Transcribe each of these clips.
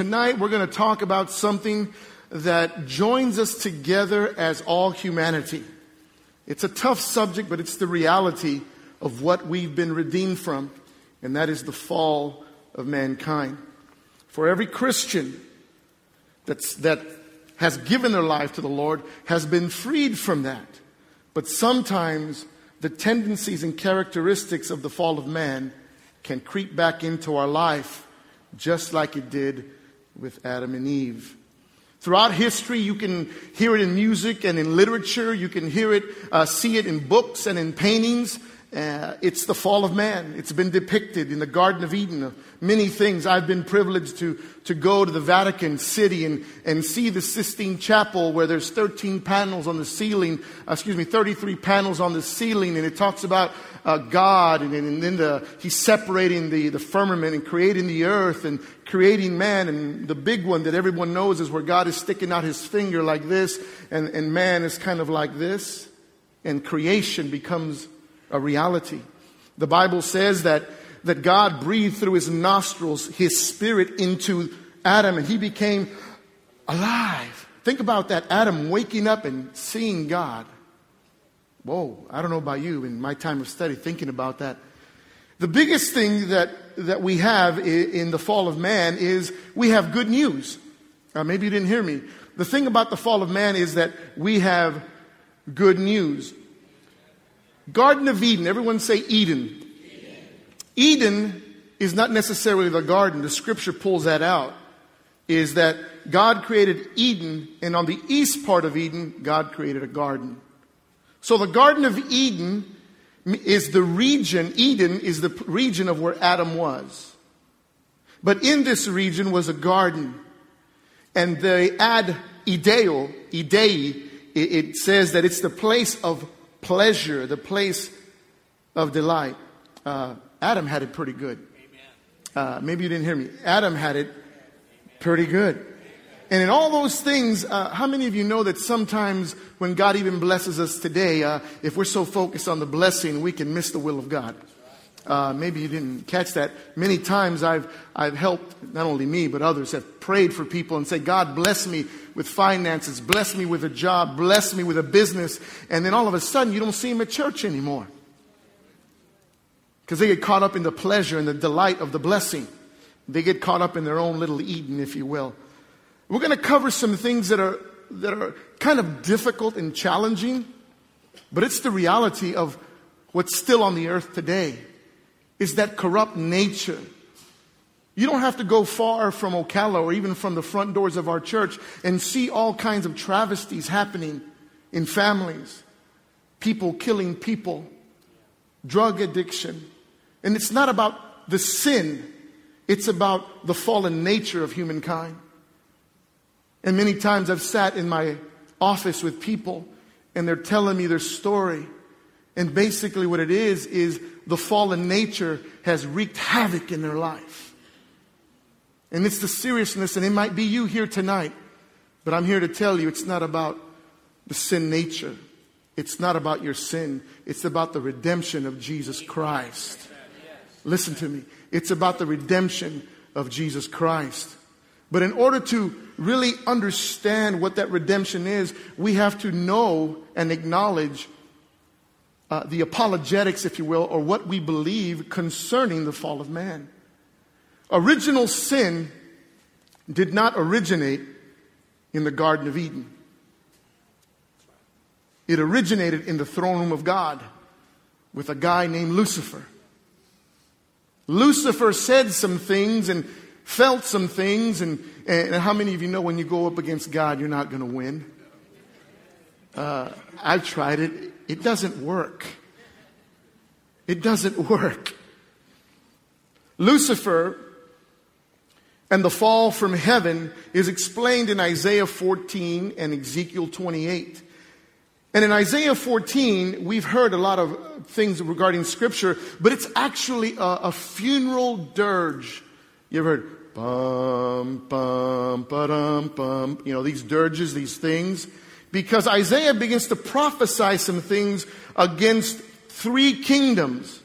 Tonight, we're going to talk about something that joins us together as all humanity. It's a tough subject, but it's the reality of what we've been redeemed from, and that is the fall of mankind. For every Christian that's, that has given their life to the Lord has been freed from that. But sometimes the tendencies and characteristics of the fall of man can creep back into our life just like it did with Adam and Eve. Throughout history, you can hear it in music and in literature. You can hear it, uh, see it in books and in paintings. Uh, it's the fall of man. It's been depicted in the Garden of Eden. Many things. I've been privileged to, to go to the Vatican City and, and see the Sistine Chapel where there's 13 panels on the ceiling, uh, excuse me, 33 panels on the ceiling, and it talks about uh, God, and, and then the, He's separating the, the firmament and creating the earth and creating man. And the big one that everyone knows is where God is sticking out His finger like this, and, and man is kind of like this, and creation becomes a reality. The Bible says that, that God breathed through his nostrils his spirit into Adam and he became alive. Think about that Adam waking up and seeing God. Whoa, I don't know about you in my time of study thinking about that. The biggest thing that, that we have in the fall of man is we have good news. Uh, maybe you didn't hear me. The thing about the fall of man is that we have good news. Garden of Eden, everyone say Eden. Eden. Is not necessarily the garden, the scripture pulls that out. Is that God created Eden, and on the east part of Eden, God created a garden. So the Garden of Eden is the region, Eden is the region of where Adam was. But in this region was a garden. And they add ideo, idei, it says that it's the place of pleasure, the place of delight. Uh, Adam had it pretty good. Uh, maybe you didn't hear me. Adam had it pretty good. And in all those things, uh, how many of you know that sometimes when God even blesses us today, uh, if we're so focused on the blessing, we can miss the will of God? Uh, maybe you didn't catch that. Many times I've, I've helped, not only me, but others have prayed for people and say, God bless me with finances, bless me with a job, bless me with a business. And then all of a sudden you don't see them at church anymore. Because they get caught up in the pleasure and the delight of the blessing. They get caught up in their own little Eden, if you will. We're going to cover some things that are, that are kind of difficult and challenging, but it's the reality of what's still on the earth today is that corrupt nature. You don't have to go far from Ocala or even from the front doors of our church and see all kinds of travesties happening in families, people killing people, drug addiction. And it's not about the sin, it's about the fallen nature of humankind. And many times I've sat in my office with people and they're telling me their story. And basically, what it is, is the fallen nature has wreaked havoc in their life. And it's the seriousness, and it might be you here tonight, but I'm here to tell you it's not about the sin nature. It's not about your sin. It's about the redemption of Jesus Christ. Listen to me. It's about the redemption of Jesus Christ. But in order to really understand what that redemption is, we have to know and acknowledge uh, the apologetics, if you will, or what we believe concerning the fall of man. Original sin did not originate in the Garden of Eden. It originated in the throne room of God with a guy named Lucifer. Lucifer said some things and felt some things, and, and how many of you know when you go up against God, you're not going to win? Uh, I've tried it. It doesn't work. It doesn't work. Lucifer and the fall from heaven is explained in Isaiah 14 and Ezekiel 28. And in Isaiah 14, we've heard a lot of things regarding scripture, but it's actually a, a funeral dirge. You ever heard, Bum, bum, ba-dum, bum. You know, these dirges, these things. Because Isaiah begins to prophesy some things against three kingdoms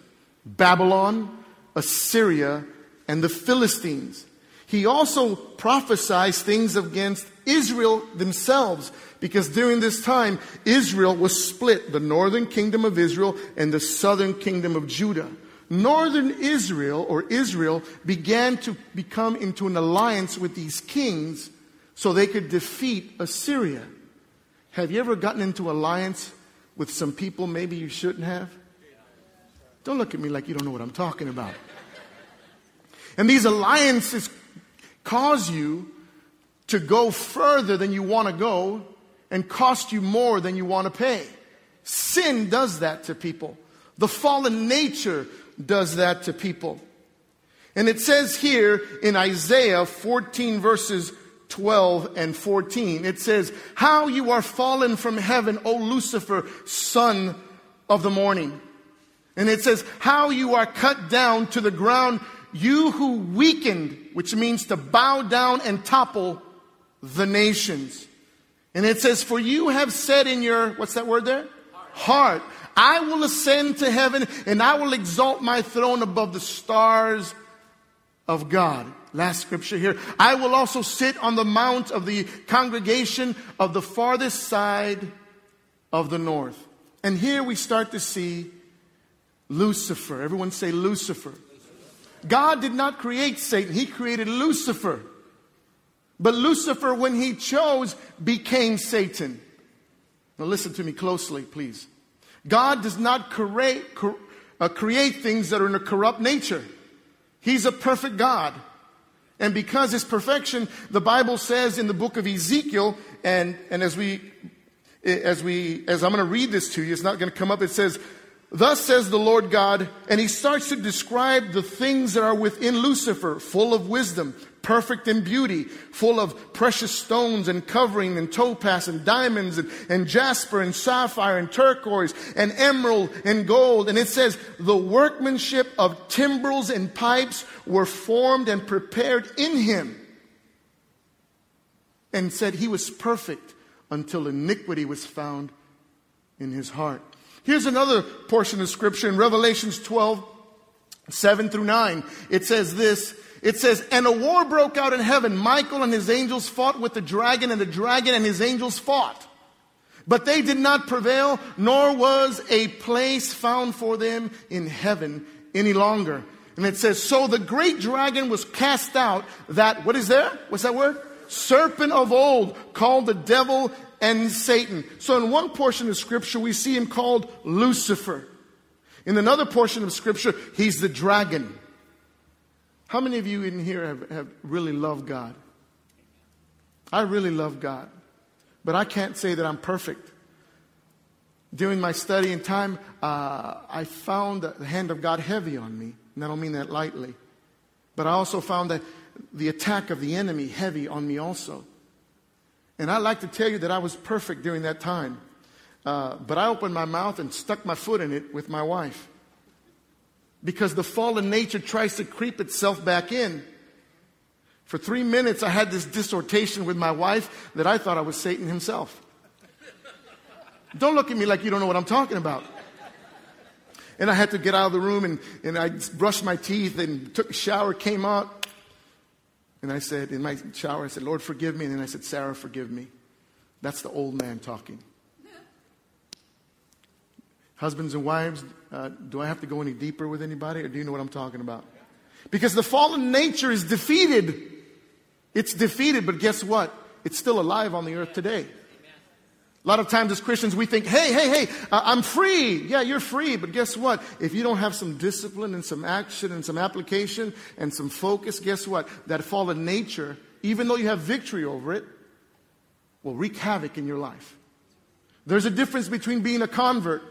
Babylon, Assyria, and the Philistines. He also prophesies things against Israel themselves because during this time, Israel was split the northern kingdom of Israel and the southern kingdom of Judah. Northern Israel or Israel began to become into an alliance with these kings so they could defeat Assyria. Have you ever gotten into alliance with some people maybe you shouldn't have? Don't look at me like you don't know what I'm talking about. And these alliances cause you to go further than you want to go and cost you more than you want to pay. Sin does that to people. The fallen nature does that to people. And it says here in Isaiah 14 verses 12 and 14, it says, How you are fallen from heaven, O Lucifer, son of the morning. And it says, How you are cut down to the ground, you who weakened, which means to bow down and topple the nations. And it says, For you have said in your, what's that word there? Heart. I will ascend to heaven and I will exalt my throne above the stars of God. Last scripture here. I will also sit on the mount of the congregation of the farthest side of the north. And here we start to see Lucifer. Everyone say Lucifer. God did not create Satan, He created Lucifer. But Lucifer, when he chose, became Satan. Now, listen to me closely, please. God does not create, uh, create things that are in a corrupt nature. He's a perfect God. And because his perfection, the Bible says in the book of Ezekiel, and, and as we, as we, as I'm going to read this to you, it's not going to come up. It says, Thus says the Lord God, and he starts to describe the things that are within Lucifer, full of wisdom, perfect in beauty, full of precious stones and covering and topaz and diamonds and, and jasper and sapphire and turquoise and emerald and gold. And it says, the workmanship of timbrels and pipes were formed and prepared in him. And said he was perfect until iniquity was found in his heart. Here's another portion of scripture in Revelations 12, 7 through 9. It says this, it says, and a war broke out in heaven. Michael and his angels fought with the dragon and the dragon and his angels fought. But they did not prevail, nor was a place found for them in heaven any longer. And it says, so the great dragon was cast out, that, what is there? What's that word? Serpent of old, called the devil and Satan. So in one portion of scripture, we see him called Lucifer. In another portion of scripture, he's the dragon. How many of you in here have, have really loved God? I really love God, but I can't say that I'm perfect. During my study and time, uh, I found the hand of God heavy on me, and I don't mean that lightly. But I also found that the attack of the enemy heavy on me also. And I'd like to tell you that I was perfect during that time. Uh, but I opened my mouth and stuck my foot in it with my wife. Because the fallen nature tries to creep itself back in. For three minutes, I had this dissertation with my wife that I thought I was Satan himself. Don't look at me like you don't know what I'm talking about. And I had to get out of the room and, and I brushed my teeth and took a shower, came out, and I said, in my shower, I said, Lord, forgive me. And then I said, Sarah, forgive me. That's the old man talking. Husbands and wives, uh, do I have to go any deeper with anybody, or do you know what I'm talking about? Because the fallen nature is defeated. It's defeated, but guess what? It's still alive on the earth today. A lot of times as Christians, we think, hey, hey, hey, uh, I'm free. Yeah, you're free. But guess what? If you don't have some discipline and some action and some application and some focus, guess what? That fallen nature, even though you have victory over it, will wreak havoc in your life. There's a difference between being a convert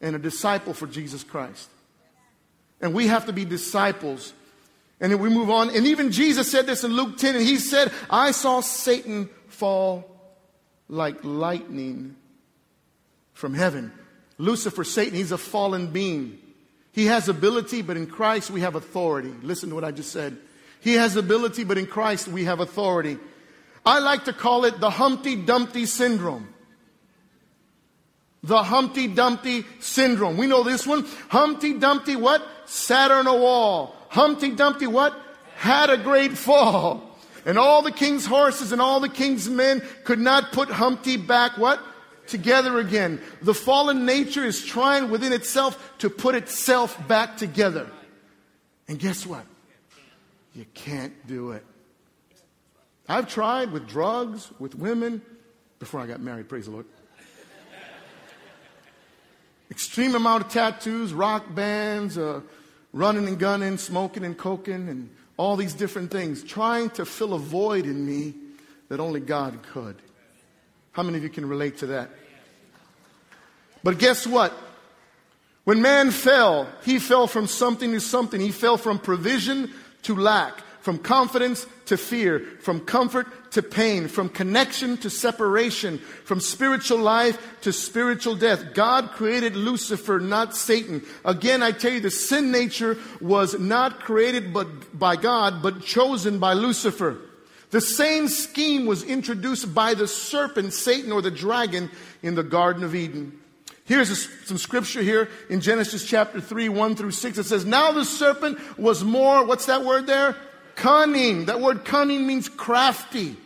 and a disciple for Jesus Christ. And we have to be disciples. And then we move on. And even Jesus said this in Luke 10, and he said, I saw Satan fall like lightning from heaven. Lucifer, Satan, he's a fallen being. He has ability, but in Christ we have authority. Listen to what I just said. He has ability, but in Christ we have authority. I like to call it the Humpty Dumpty syndrome. The Humpty Dumpty syndrome. We know this one. Humpty Dumpty what? Sat on a wall. Humpty Dumpty what? had a great fall. And all the king's horses and all the king's men could not put Humpty back what? Together again. The fallen nature is trying within itself to put itself back together. And guess what? You can't do it. I've tried with drugs, with women, before I got married, praise the Lord. Extreme amount of tattoos, rock bands, uh, running and gunning, smoking and coking, and all these different things, trying to fill a void in me that only God could. How many of you can relate to that? But guess what? When man fell, he fell from something to something. He fell from provision to lack from confidence to fear, from comfort to pain, from connection to separation, from spiritual life to spiritual death. God created Lucifer, not Satan. Again, I tell you, the sin nature was not created but by God, but chosen by Lucifer. The same scheme was introduced by the serpent, Satan, or the dragon in the Garden of Eden. Here's a, some scripture here in Genesis chapter 3, 1 through 6. It says, Now the serpent was more, what's that word there? Cunning. That word cunning means crafty.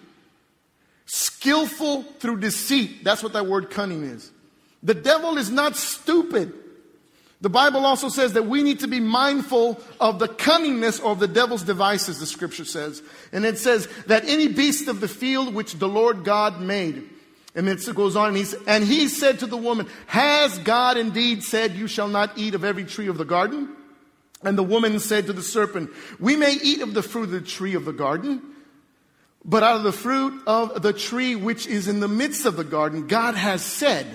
Skillful through deceit. That's what that word cunning is. The devil is not stupid. The Bible also says that we need to be mindful of the cunningness of the devil's devices, the scripture says. And it says that any beast of the field which the Lord God made. And it goes on, and, and he said to the woman, Has God indeed said, You shall not eat of every tree of the garden? And the woman said to the serpent, We may eat of the fruit of the tree of the garden, but out of the fruit of the tree which is in the midst of the garden, God has said,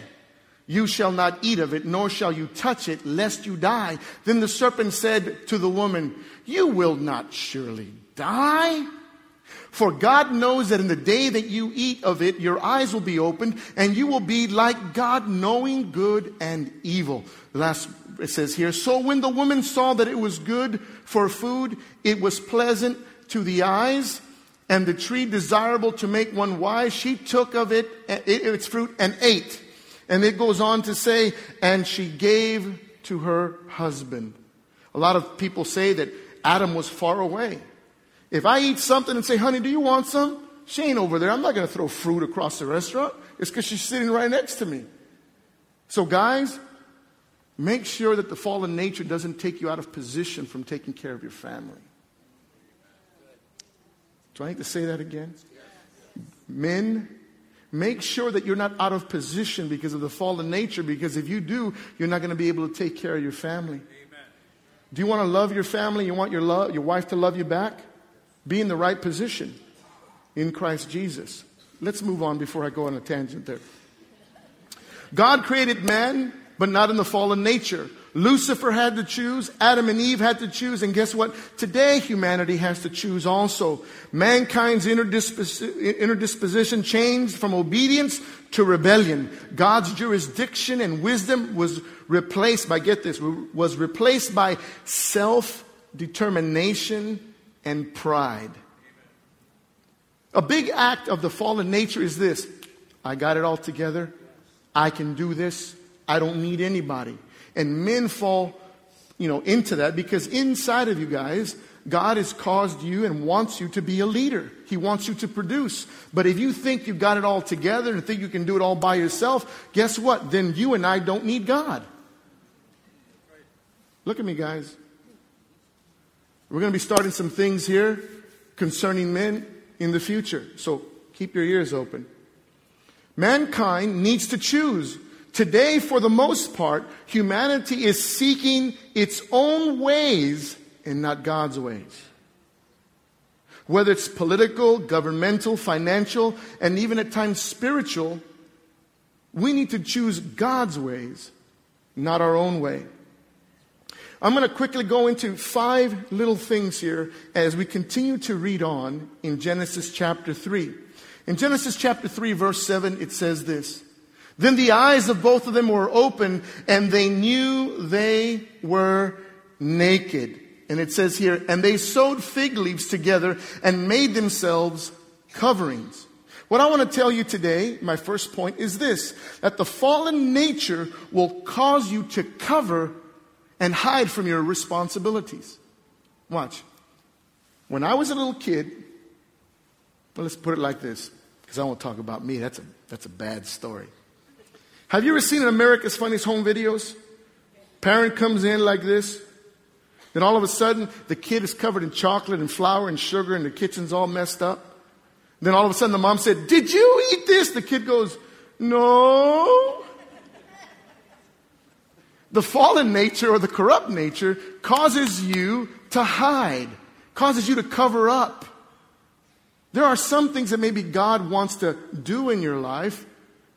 You shall not eat of it, nor shall you touch it, lest you die. Then the serpent said to the woman, You will not surely die. For God knows that in the day that you eat of it, your eyes will be opened, and you will be like God, knowing good and evil. The last it says here, so when the woman saw that it was good for food, it was pleasant to the eyes, and the tree desirable to make one wise, she took of it, its fruit and ate. And it goes on to say, and she gave to her husband. A lot of people say that Adam was far away. If I eat something and say, honey, do you want some? She ain't over there. I'm not going to throw fruit across the restaurant. It's because she's sitting right next to me. So, guys, Make sure that the fallen nature doesn't take you out of position from taking care of your family. Do I need to say that again? Men, make sure that you're not out of position because of the fallen nature, because if you do, you're not going to be able to take care of your family. Do you want to love your family? You want your, love, your wife to love you back? Be in the right position in Christ Jesus. Let's move on before I go on a tangent there. God created man but not in the fallen nature. Lucifer had to choose, Adam and Eve had to choose, and guess what? Today humanity has to choose also. Mankind's interdisposition changed from obedience to rebellion. God's jurisdiction and wisdom was replaced by, get this, was replaced by self-determination and pride. A big act of the fallen nature is this. I got it all together. I can do this. I don't need anybody. And men fall, you know, into that because inside of you guys, God has caused you and wants you to be a leader. He wants you to produce. But if you think you've got it all together and think you can do it all by yourself, guess what? Then you and I don't need God. Look at me, guys. We're going to be starting some things here concerning men in the future. So keep your ears open. Mankind needs to choose Today, for the most part, humanity is seeking its own ways and not God's ways. Whether it's political, governmental, financial, and even at times spiritual, we need to choose God's ways, not our own way. I'm going to quickly go into five little things here as we continue to read on in Genesis chapter 3. In Genesis chapter 3, verse 7, it says this then the eyes of both of them were open and they knew they were naked. And it says here, and they sewed fig leaves together and made themselves coverings. What I want to tell you today, my first point is this, that the fallen nature will cause you to cover and hide from your responsibilities. Watch. When I was a little kid, well, let's put it like this, because I won't talk about me. That's a, that's a bad story. Have you ever seen in America's Funniest Home Videos? Parent comes in like this. Then all of a sudden, the kid is covered in chocolate and flour and sugar, and the kitchen's all messed up. Then all of a sudden, the mom said, Did you eat this? The kid goes, No. The fallen nature or the corrupt nature causes you to hide, causes you to cover up. There are some things that maybe God wants to do in your life,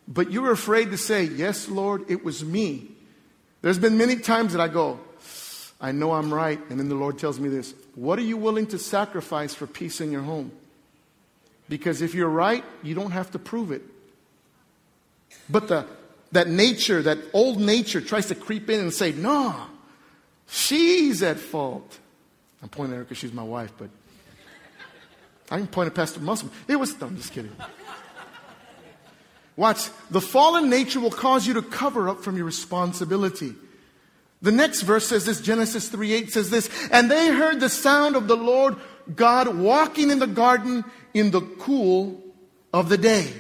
but you're afraid to say, Yes, Lord, it was me. There's been many times that I go, I know I'm right. And then the Lord tells me this What are you willing to sacrifice for peace in your home? Because if you're right, you don't have to prove it. But the, that nature, that old nature, tries to creep in and say, No, she's at fault. I'm pointing at her because she's my wife, but I can point at Pastor Muslim. It was, no, I'm just kidding. Watch, the fallen nature will cause you to cover up from your responsibility. The next verse says this, Genesis 3 8 says this, and they heard the sound of the Lord God walking in the garden in the cool of the day.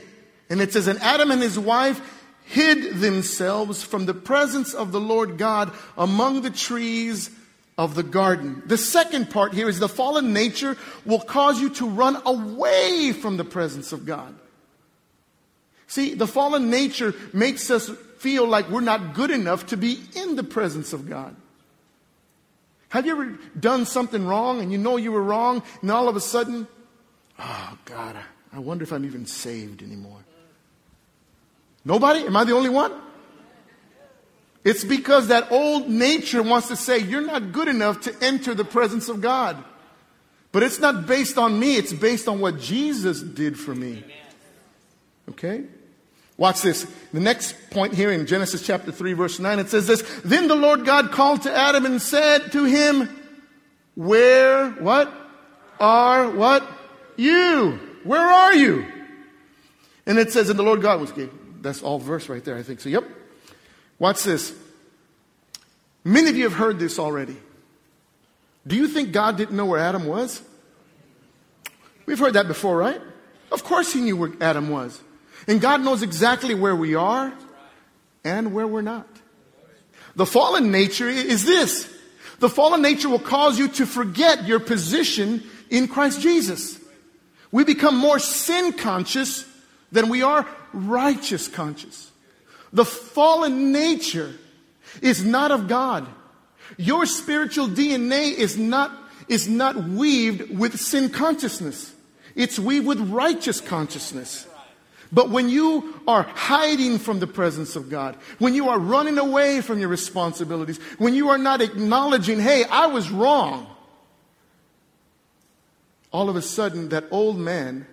And it says, and Adam and his wife hid themselves from the presence of the Lord God among the trees of the garden. The second part here is the fallen nature will cause you to run away from the presence of God. See, the fallen nature makes us feel like we're not good enough to be in the presence of God. Have you ever done something wrong and you know you were wrong, and all of a sudden, oh God, I wonder if I'm even saved anymore? Nobody? Am I the only one? It's because that old nature wants to say, You're not good enough to enter the presence of God. But it's not based on me, it's based on what Jesus did for me. Okay? Watch this. The next point here in Genesis chapter 3 verse 9, it says this, Then the Lord God called to Adam and said to him, Where, what? Are, what? You. Where are you? And it says, and the Lord God was, okay, that's all verse right there, I think. So, yep. Watch this. Many of you have heard this already. Do you think God didn't know where Adam was? We've heard that before, right? Of course he knew where Adam was. And God knows exactly where we are and where we're not. The fallen nature is this. The fallen nature will cause you to forget your position in Christ Jesus. We become more sin conscious than we are righteous conscious. The fallen nature is not of God. Your spiritual DNA is not, is not weaved with sin consciousness. It's weaved with righteous consciousness. But when you are hiding from the presence of God, when you are running away from your responsibilities, when you are not acknowledging, hey, I was wrong, all of a sudden that old man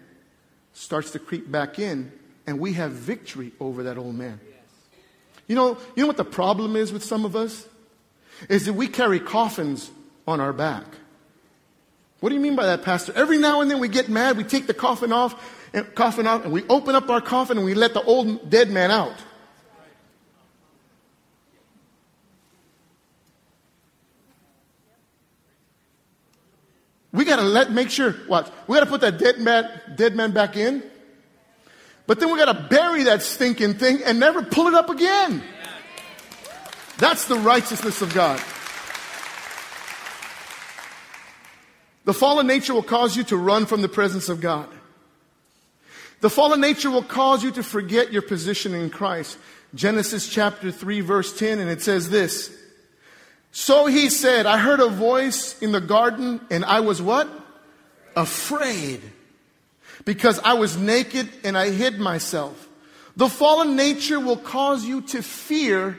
starts to creep back in and we have victory over that old man. You know, you know what the problem is with some of us? Is that we carry coffins on our back. What do you mean by that, Pastor? Every now and then we get mad, we take the coffin off, coffin out and we open up our coffin and we let the old dead man out. We gotta let make sure what we gotta put that dead man dead man back in, but then we gotta bury that stinking thing and never pull it up again. That's the righteousness of God. The fallen nature will cause you to run from the presence of God. The fallen nature will cause you to forget your position in Christ. Genesis chapter 3 verse 10 and it says this. So he said, I heard a voice in the garden and I was what? Afraid. Because I was naked and I hid myself. The fallen nature will cause you to fear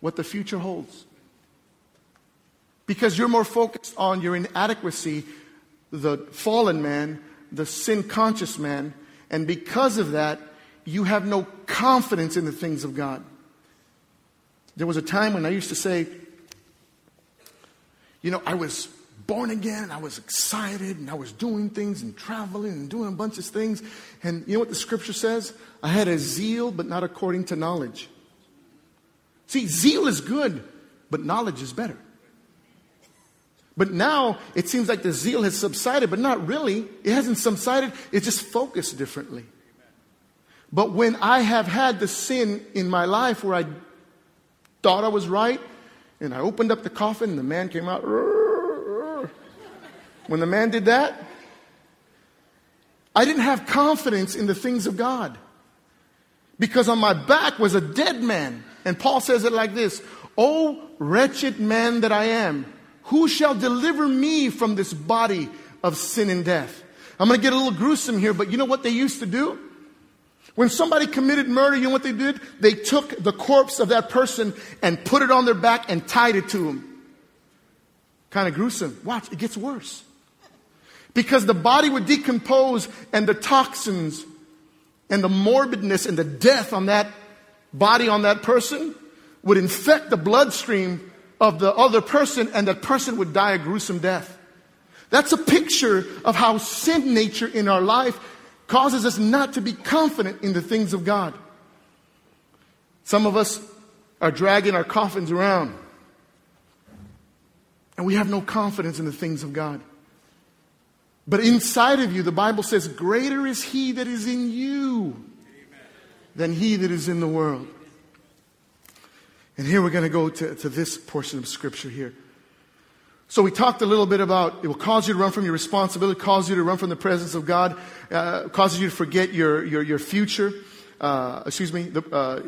what the future holds. Because you're more focused on your inadequacy, the fallen man, the sin conscious man, and because of that, you have no confidence in the things of God. There was a time when I used to say, you know, I was born again, I was excited, and I was doing things and traveling and doing a bunch of things. And you know what the scripture says? I had a zeal, but not according to knowledge. See, zeal is good, but knowledge is better. But now it seems like the zeal has subsided, but not really. It hasn't subsided, it's just focused differently. But when I have had the sin in my life where I thought I was right, and I opened up the coffin and the man came out, when the man did that, I didn't have confidence in the things of God because on my back was a dead man. And Paul says it like this O wretched man that I am, who shall deliver me from this body of sin and death? I'm going to get a little gruesome here, but you know what they used to do? When somebody committed murder, you know what they did? They took the corpse of that person and put it on their back and tied it to him. Kind of gruesome. Watch, it gets worse. Because the body would decompose and the toxins and the morbidness and the death on that body on that person would infect the bloodstream of the other person and that person would die a gruesome death. That's a picture of how sin nature in our life causes us not to be confident in the things of God. Some of us are dragging our coffins around and we have no confidence in the things of God. But inside of you, the Bible says, Greater is He that is in you than He that is in the world. And here we're going to go to, to this portion of Scripture here. So we talked a little bit about it will cause you to run from your responsibility, cause you to run from the presence of God, uh, causes you to forget your, your, your future, uh, excuse me, the, uh,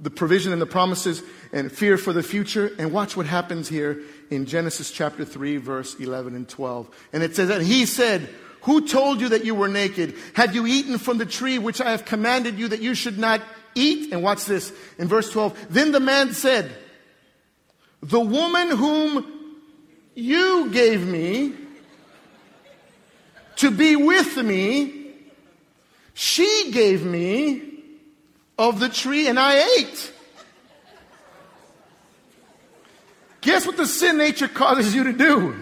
the provision and the promises and fear for the future. And watch what happens here in Genesis chapter 3, verse 11 and 12. And it says that he said, Who told you that you were naked? Had you eaten from the tree which I have commanded you that you should not eat? And watch this in verse 12. Then the man said, The woman whom you gave me to be with me, she gave me of the tree and I ate. Guess what the sin nature causes you to do?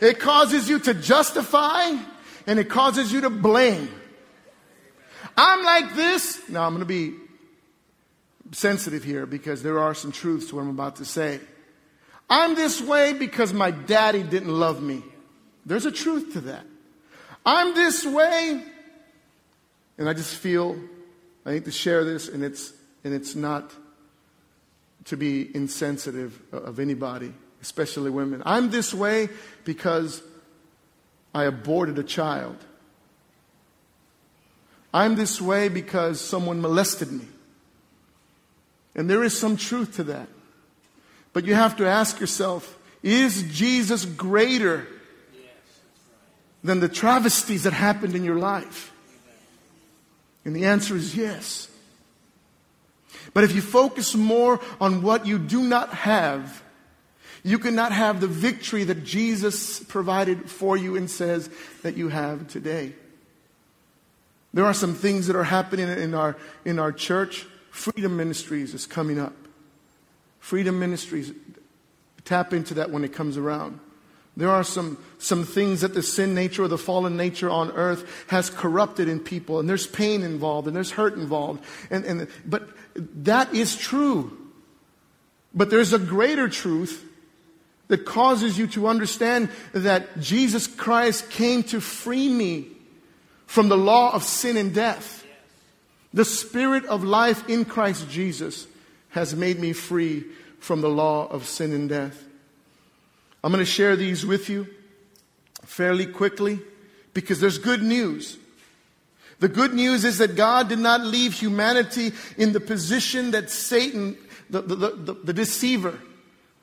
It causes you to justify and it causes you to blame. I'm like this. Now I'm going to be sensitive here because there are some truths to what I'm about to say. I'm this way because my daddy didn't love me. There's a truth to that. I'm this way and I just feel I need to share this, and it's, and it's not to be insensitive of anybody, especially women. I'm this way because I aborted a child. I'm this way because someone molested me. And there is some truth to that. But you have to ask yourself is Jesus greater than the travesties that happened in your life? And the answer is yes. But if you focus more on what you do not have, you cannot have the victory that Jesus provided for you and says that you have today. There are some things that are happening in our, in our church. Freedom Ministries is coming up. Freedom Ministries, tap into that when it comes around. There are some, some things that the sin nature or the fallen nature on earth has corrupted in people, and there's pain involved, and there's hurt involved. And, and, but that is true. But there's a greater truth that causes you to understand that Jesus Christ came to free me from the law of sin and death. The Spirit of life in Christ Jesus has made me free from the law of sin and death. I'm going to share these with you fairly quickly because there's good news. The good news is that God did not leave humanity in the position that Satan, the, the, the, the deceiver,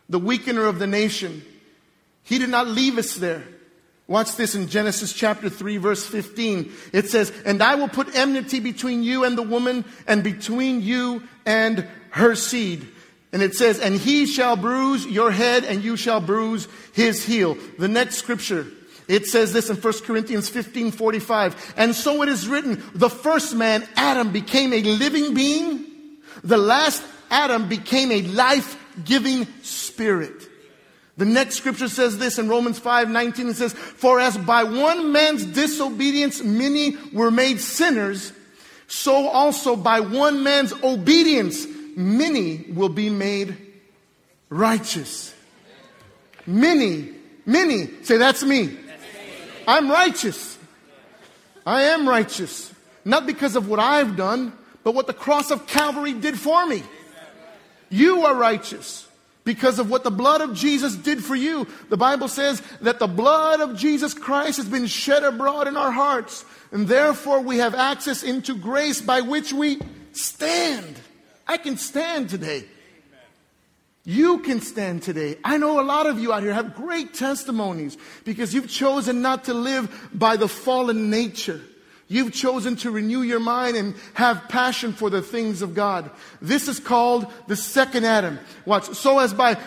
the weakener of the nation, he did not leave us there. Watch this in Genesis chapter 3 verse 15. It says, And I will put enmity between you and the woman and between you and her seed. And it says, and he shall bruise your head and you shall bruise his heel. The next scripture, it says this in 1 Corinthians 15, 45. And so it is written, the first man, Adam, became a living being. The last Adam became a life-giving spirit. The next scripture says this in Romans 5, 19. It says, for as by one man's disobedience many were made sinners, so also by one man's obedience many will be made righteous. Many Many. Say, that's me. I'm righteous. I am righteous. Not because of what I've done, but what the cross of Calvary did for me. You are righteous because of what the blood of Jesus did for you. The Bible says that the blood of Jesus Christ has been shed abroad in our hearts, and therefore we have access into grace by which we stand. I can stand today. You can stand today. I know a lot of you out here have great testimonies because you've chosen not to live by the fallen nature. You've chosen to renew your mind and have passion for the things of God. This is called the second Adam. Watch. So as by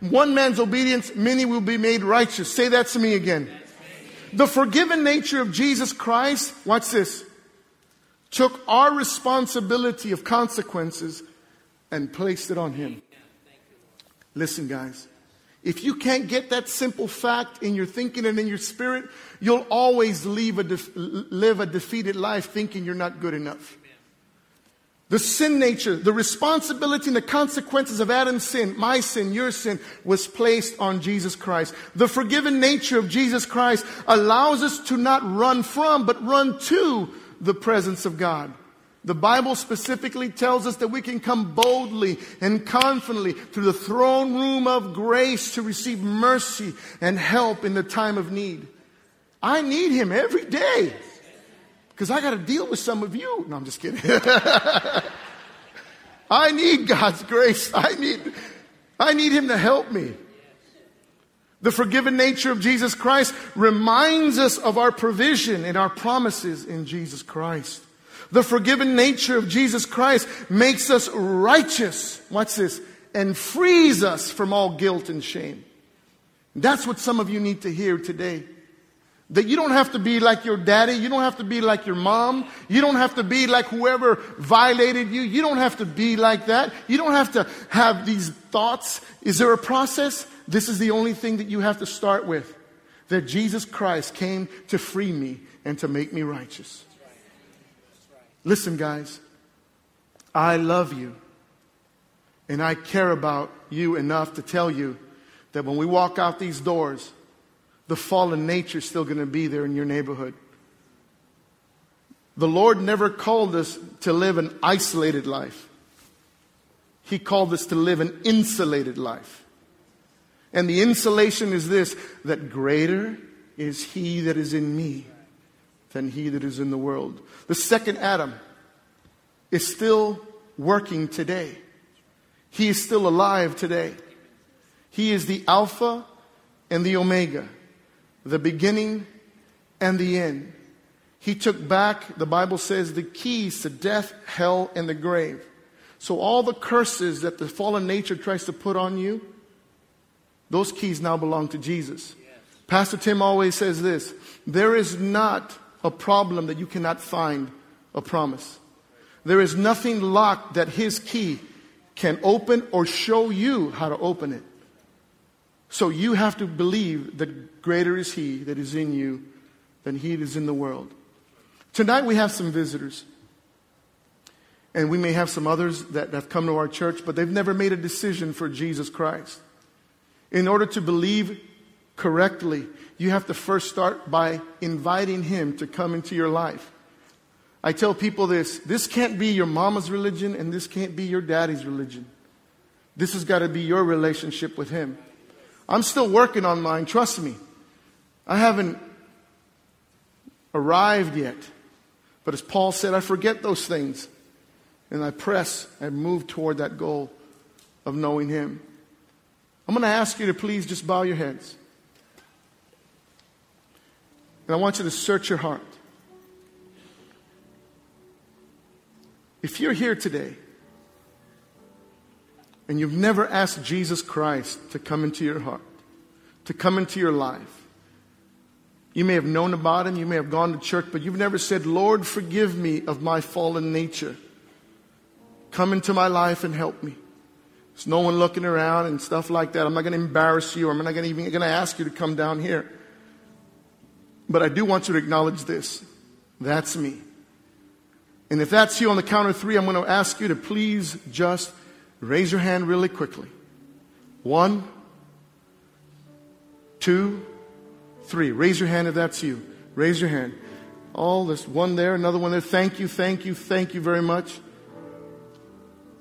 one man's obedience, many will be made righteous. Say that to me again. The forgiven nature of Jesus Christ, watch this, took our responsibility of consequences and placed it on him. Listen, guys. If you can't get that simple fact in your thinking and in your spirit, you'll always a def- live a defeated life thinking you're not good enough. The sin nature, the responsibility and the consequences of Adam's sin, my sin, your sin, was placed on Jesus Christ. The forgiven nature of Jesus Christ allows us to not run from, but run to the presence of God. The Bible specifically tells us that we can come boldly and confidently to the throne room of grace to receive mercy and help in the time of need. I need Him every day because I got to deal with some of you. No, I'm just kidding. I need God's grace. I need, I need Him to help me. The forgiven nature of Jesus Christ reminds us of our provision and our promises in Jesus Christ. The forgiven nature of Jesus Christ makes us righteous. Watch this. And frees us from all guilt and shame. That's what some of you need to hear today. That you don't have to be like your daddy. You don't have to be like your mom. You don't have to be like whoever violated you. You don't have to be like that. You don't have to have these thoughts. Is there a process? This is the only thing that you have to start with. That Jesus Christ came to free me and to make me righteous. Listen, guys, I love you. And I care about you enough to tell you that when we walk out these doors, the fallen nature is still going to be there in your neighborhood. The Lord never called us to live an isolated life. He called us to live an insulated life. And the insulation is this that greater is He that is in me than he that is in the world. The second Adam is still working today. He is still alive today. He is the Alpha and the Omega, the beginning and the end. He took back, the Bible says, the keys to death, hell, and the grave. So all the curses that the fallen nature tries to put on you, those keys now belong to Jesus. Pastor Tim always says this there is not a problem that you cannot find a promise. There is nothing locked that his key can open or show you how to open it. So you have to believe that greater is he that is in you than he that is in the world. Tonight we have some visitors. And we may have some others that have come to our church, but they've never made a decision for Jesus Christ. In order to believe correctly, you have to first start by inviting Him to come into your life. I tell people this this can't be your mama's religion, and this can't be your daddy's religion. This has got to be your relationship with Him. I'm still working on mine, trust me. I haven't arrived yet. But as Paul said, I forget those things and I press and move toward that goal of knowing Him. I'm going to ask you to please just bow your heads. And I want you to search your heart. If you're here today and you've never asked Jesus Christ to come into your heart, to come into your life, you may have known about him, you may have gone to church, but you've never said, Lord, forgive me of my fallen nature. Come into my life and help me. There's no one looking around and stuff like that. I'm not going to embarrass you, I'm not going to even going to ask you to come down here. But I do want you to acknowledge this. That's me. And if that's you on the count of three, I'm going to ask you to please just raise your hand really quickly. One, two, three. Raise your hand if that's you. Raise your hand. All this one there, another one there. Thank you, thank you, thank you very much.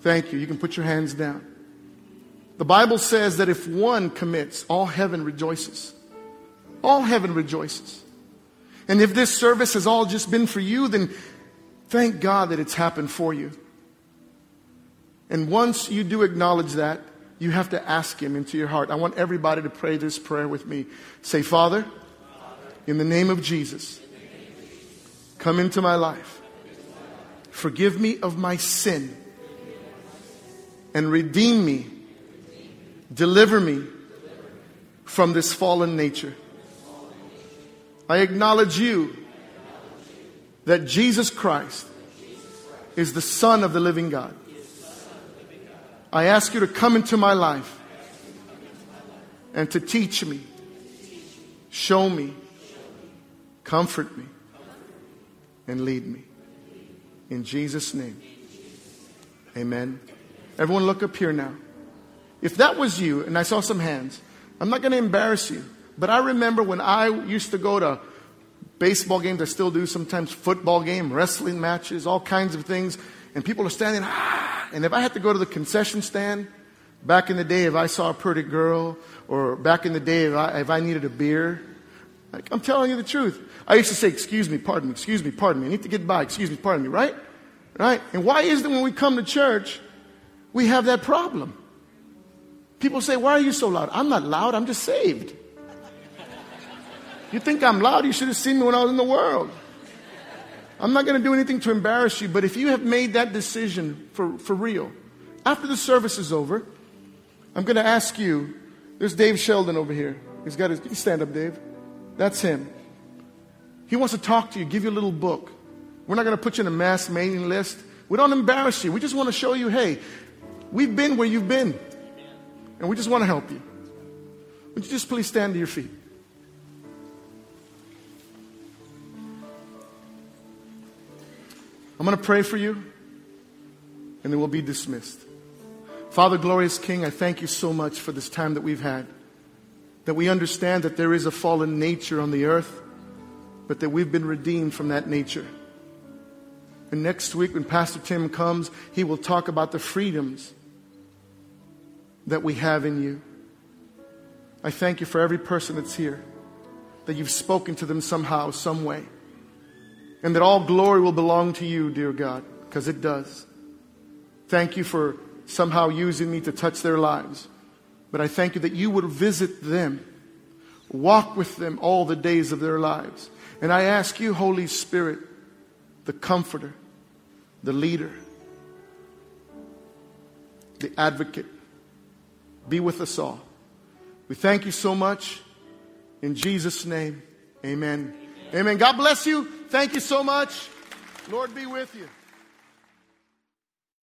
Thank you. You can put your hands down. The Bible says that if one commits, all heaven rejoices. All heaven rejoices. And if this service has all just been for you, then thank God that it's happened for you. And once you do acknowledge that, you have to ask Him into your heart. I want everybody to pray this prayer with me. Say, Father, in the name of Jesus, come into my life. Forgive me of my sin and redeem me. Deliver me from this fallen nature. I acknowledge you that Jesus Christ is the Son of the living God. I ask you to come into my life and to teach me, show me, comfort me, and lead me. In Jesus' name, amen. Everyone, look up here now. If that was you, and I saw some hands, I'm not going to embarrass you. But I remember when I used to go to baseball games, I still do sometimes football game, wrestling matches, all kinds of things, and people are standing, ah, and if I had to go to the concession stand, back in the day, if I saw a pretty girl, or back in the day, if I, if I needed a beer, like, I'm telling you the truth. I used to say, excuse me, pardon me, excuse me, pardon me, I need to get by, excuse me, pardon me, right? Right? And why is it when we come to church, we have that problem? People say, why are you so loud? I'm not loud, I'm just saved. You think I'm loud? You should have seen me when I was in the world. I'm not going to do anything to embarrass you, but if you have made that decision for, for real, after the service is over, I'm going to ask you. There's Dave Sheldon over here. He's got his. Stand up, Dave. That's him. He wants to talk to you, give you a little book. We're not going to put you in a mass mailing list. We don't embarrass you. We just want to show you, hey, we've been where you've been. And we just want to help you. Would you just please stand to your feet? I'm going to pray for you, and then we'll be dismissed. Father, glorious King, I thank you so much for this time that we've had. That we understand that there is a fallen nature on the earth, but that we've been redeemed from that nature. And next week, when Pastor Tim comes, he will talk about the freedoms that we have in you. I thank you for every person that's here, that you've spoken to them somehow, some way and that all glory will belong to you, dear God, because it does. Thank you for somehow using me to touch their lives. But I thank you that you would visit them, walk with them all the days of their lives. And I ask you, Holy Spirit, the comforter, the leader, the advocate, be with us all. We thank you so much. In Jesus' name, amen. Amen. God bless you. Thank you so much. Lord be with you.